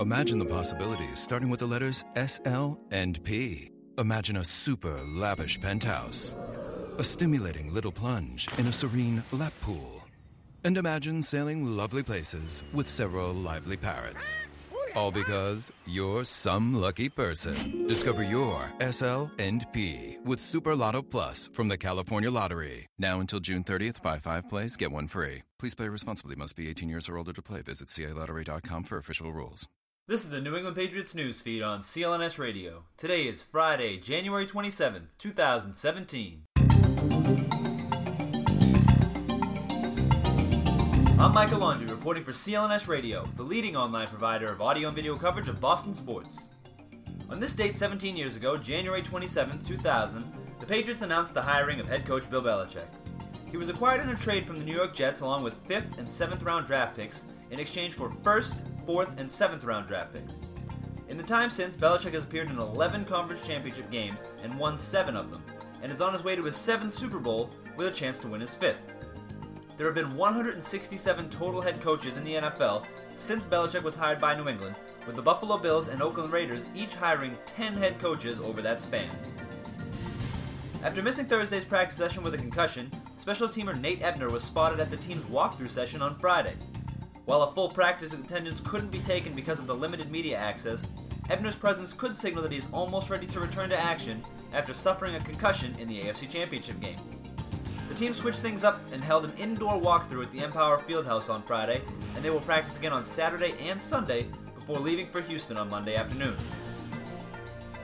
Imagine the possibilities starting with the letters S, L, and P. Imagine a super lavish penthouse, a stimulating little plunge in a serene lap pool, and imagine sailing lovely places with several lively parrots. All because you're some lucky person. Discover your SL and P with Super Lotto Plus from the California Lottery. Now until June 30th, buy five plays, get one free. Please play responsibly. Must be 18 years or older to play. Visit CALottery.com for official rules. This is the New England Patriots news feed on CLNS Radio. Today is Friday, January 27th, 2017. I'm Michael Laundry reporting for CLNS Radio, the leading online provider of audio and video coverage of Boston sports. On this date 17 years ago, January 27, 2000, the Patriots announced the hiring of head coach Bill Belichick. He was acquired in a trade from the New York Jets along with 5th and 7th round draft picks in exchange for 1st, 4th, and 7th round draft picks. In the time since, Belichick has appeared in 11 conference championship games and won 7 of them, and is on his way to his 7th Super Bowl with a chance to win his 5th. There have been 167 total head coaches in the NFL since Belichick was hired by New England, with the Buffalo Bills and Oakland Raiders each hiring 10 head coaches over that span. After missing Thursday's practice session with a concussion, special teamer Nate Ebner was spotted at the team's walkthrough session on Friday. While a full practice attendance couldn't be taken because of the limited media access, Ebner's presence could signal that he's almost ready to return to action after suffering a concussion in the AFC Championship game The team switched things up and held an indoor walkthrough at the Empower Fieldhouse on Friday, and they will practice again on Saturday and Sunday before leaving for Houston on Monday afternoon.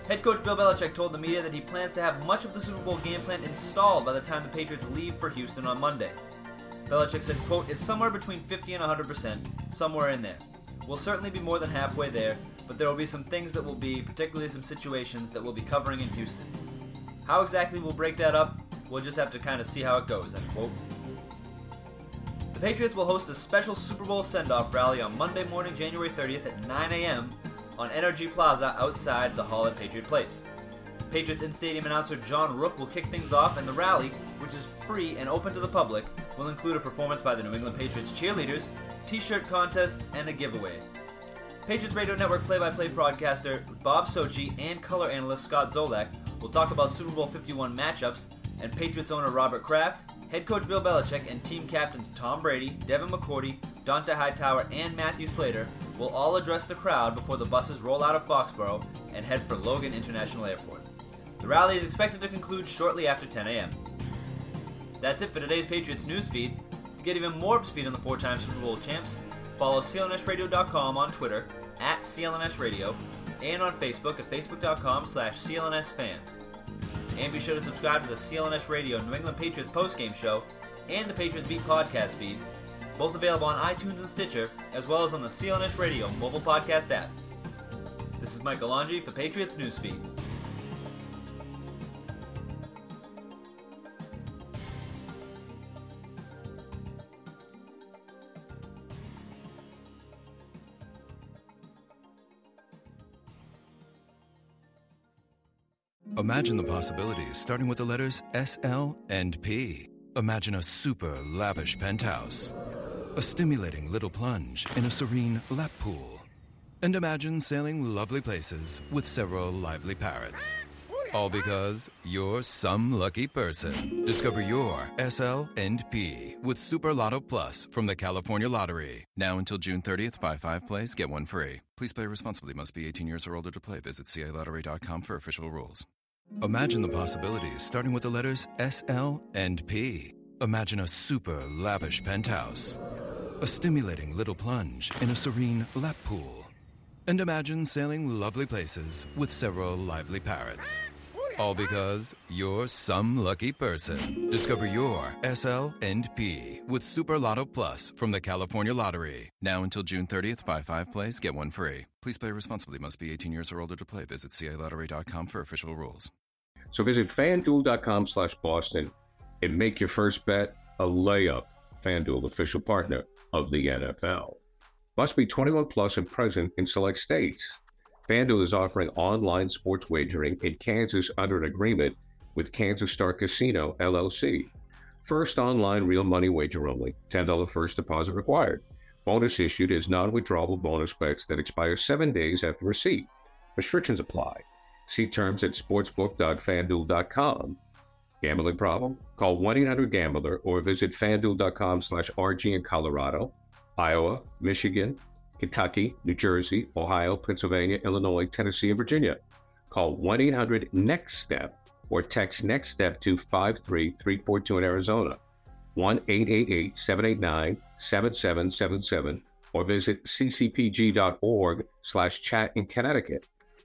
Head coach Bill Belichick told the media that he plans to have much of the Super Bowl game plan installed by the time the Patriots leave for Houston on Monday. Belichick said, quote, It's somewhere between 50 and 100%, somewhere in there. We'll certainly be more than halfway there, but there will be some things that will be, particularly some situations that we'll be covering in Houston. How exactly we'll break that up, We'll just have to kind of see how it goes, end quote. The Patriots will host a special Super Bowl send-off rally on Monday morning, January 30th at 9 a.m. on Energy Plaza outside the Hall at Patriot Place. Patriots in-stadium announcer John Rooke will kick things off, and the rally, which is free and open to the public, will include a performance by the New England Patriots cheerleaders, t-shirt contests, and a giveaway. Patriots Radio Network play-by-play broadcaster Bob Socci and color analyst Scott Zolak will talk about Super Bowl 51 matchups and Patriots owner Robert Kraft, head coach Bill Belichick, and team captains Tom Brady, Devin McCourty, Dont'a Hightower, and Matthew Slater will all address the crowd before the buses roll out of Foxborough and head for Logan International Airport. The rally is expected to conclude shortly after 10 a.m. That's it for today's Patriots newsfeed. To get even more speed on the four-time Super Bowl champs, follow clnsradio.com on Twitter at clnsradio and on Facebook at facebook.com slash clnsfans. And be sure to subscribe to the CLNS Radio New England Patriots postgame show and the Patriots Beat podcast feed, both available on iTunes and Stitcher, as well as on the CLNS Radio mobile podcast app. This is Michael Laundry for Patriots Newsfeed. Imagine the possibilities starting with the letters S, L, and P. Imagine a super lavish penthouse, a stimulating little plunge in a serene lap pool, and imagine sailing lovely places with several lively parrots. All because you're some lucky person. Discover your SL and P with Super Lotto Plus from the California Lottery. Now until June 30th, buy five plays, get one free. Please play responsibly. Must be 18 years or older to play. Visit CALottery.com for official rules. Imagine the possibilities starting with the letters S, L, and P. Imagine a super lavish penthouse, a stimulating little plunge in a serene lap pool, and imagine sailing lovely places with several lively parrots. All because you're some lucky person. Discover your SL and P with Super Lotto Plus from the California Lottery. Now until June 30th, buy five plays, get one free. Please play responsibly. Must be 18 years or older to play. Visit CALottery.com for official rules. So visit fanduel.com slash Boston and make your first bet a layup. FanDuel, official partner of the NFL. Must be 21 plus and present in select states. FanDuel is offering online sports wagering in Kansas under an agreement with Kansas Star Casino, LLC. First online real money wager only. $10 first deposit required. Bonus issued is non withdrawable bonus bets that expire seven days after receipt. Restrictions apply. See terms at sportsbook.fanduel.com. Gambling problem? Call 1 800 Gambler or visit fanduel.com slash RG in Colorado, Iowa, Michigan, Kentucky, New Jersey, Ohio, Pennsylvania, Illinois, Tennessee, and Virginia. Call 1 800 NEXT STEP or text NEXT STEP to 53342 in Arizona, 1 888 789 7777, or visit ccpg.org slash chat in Connecticut,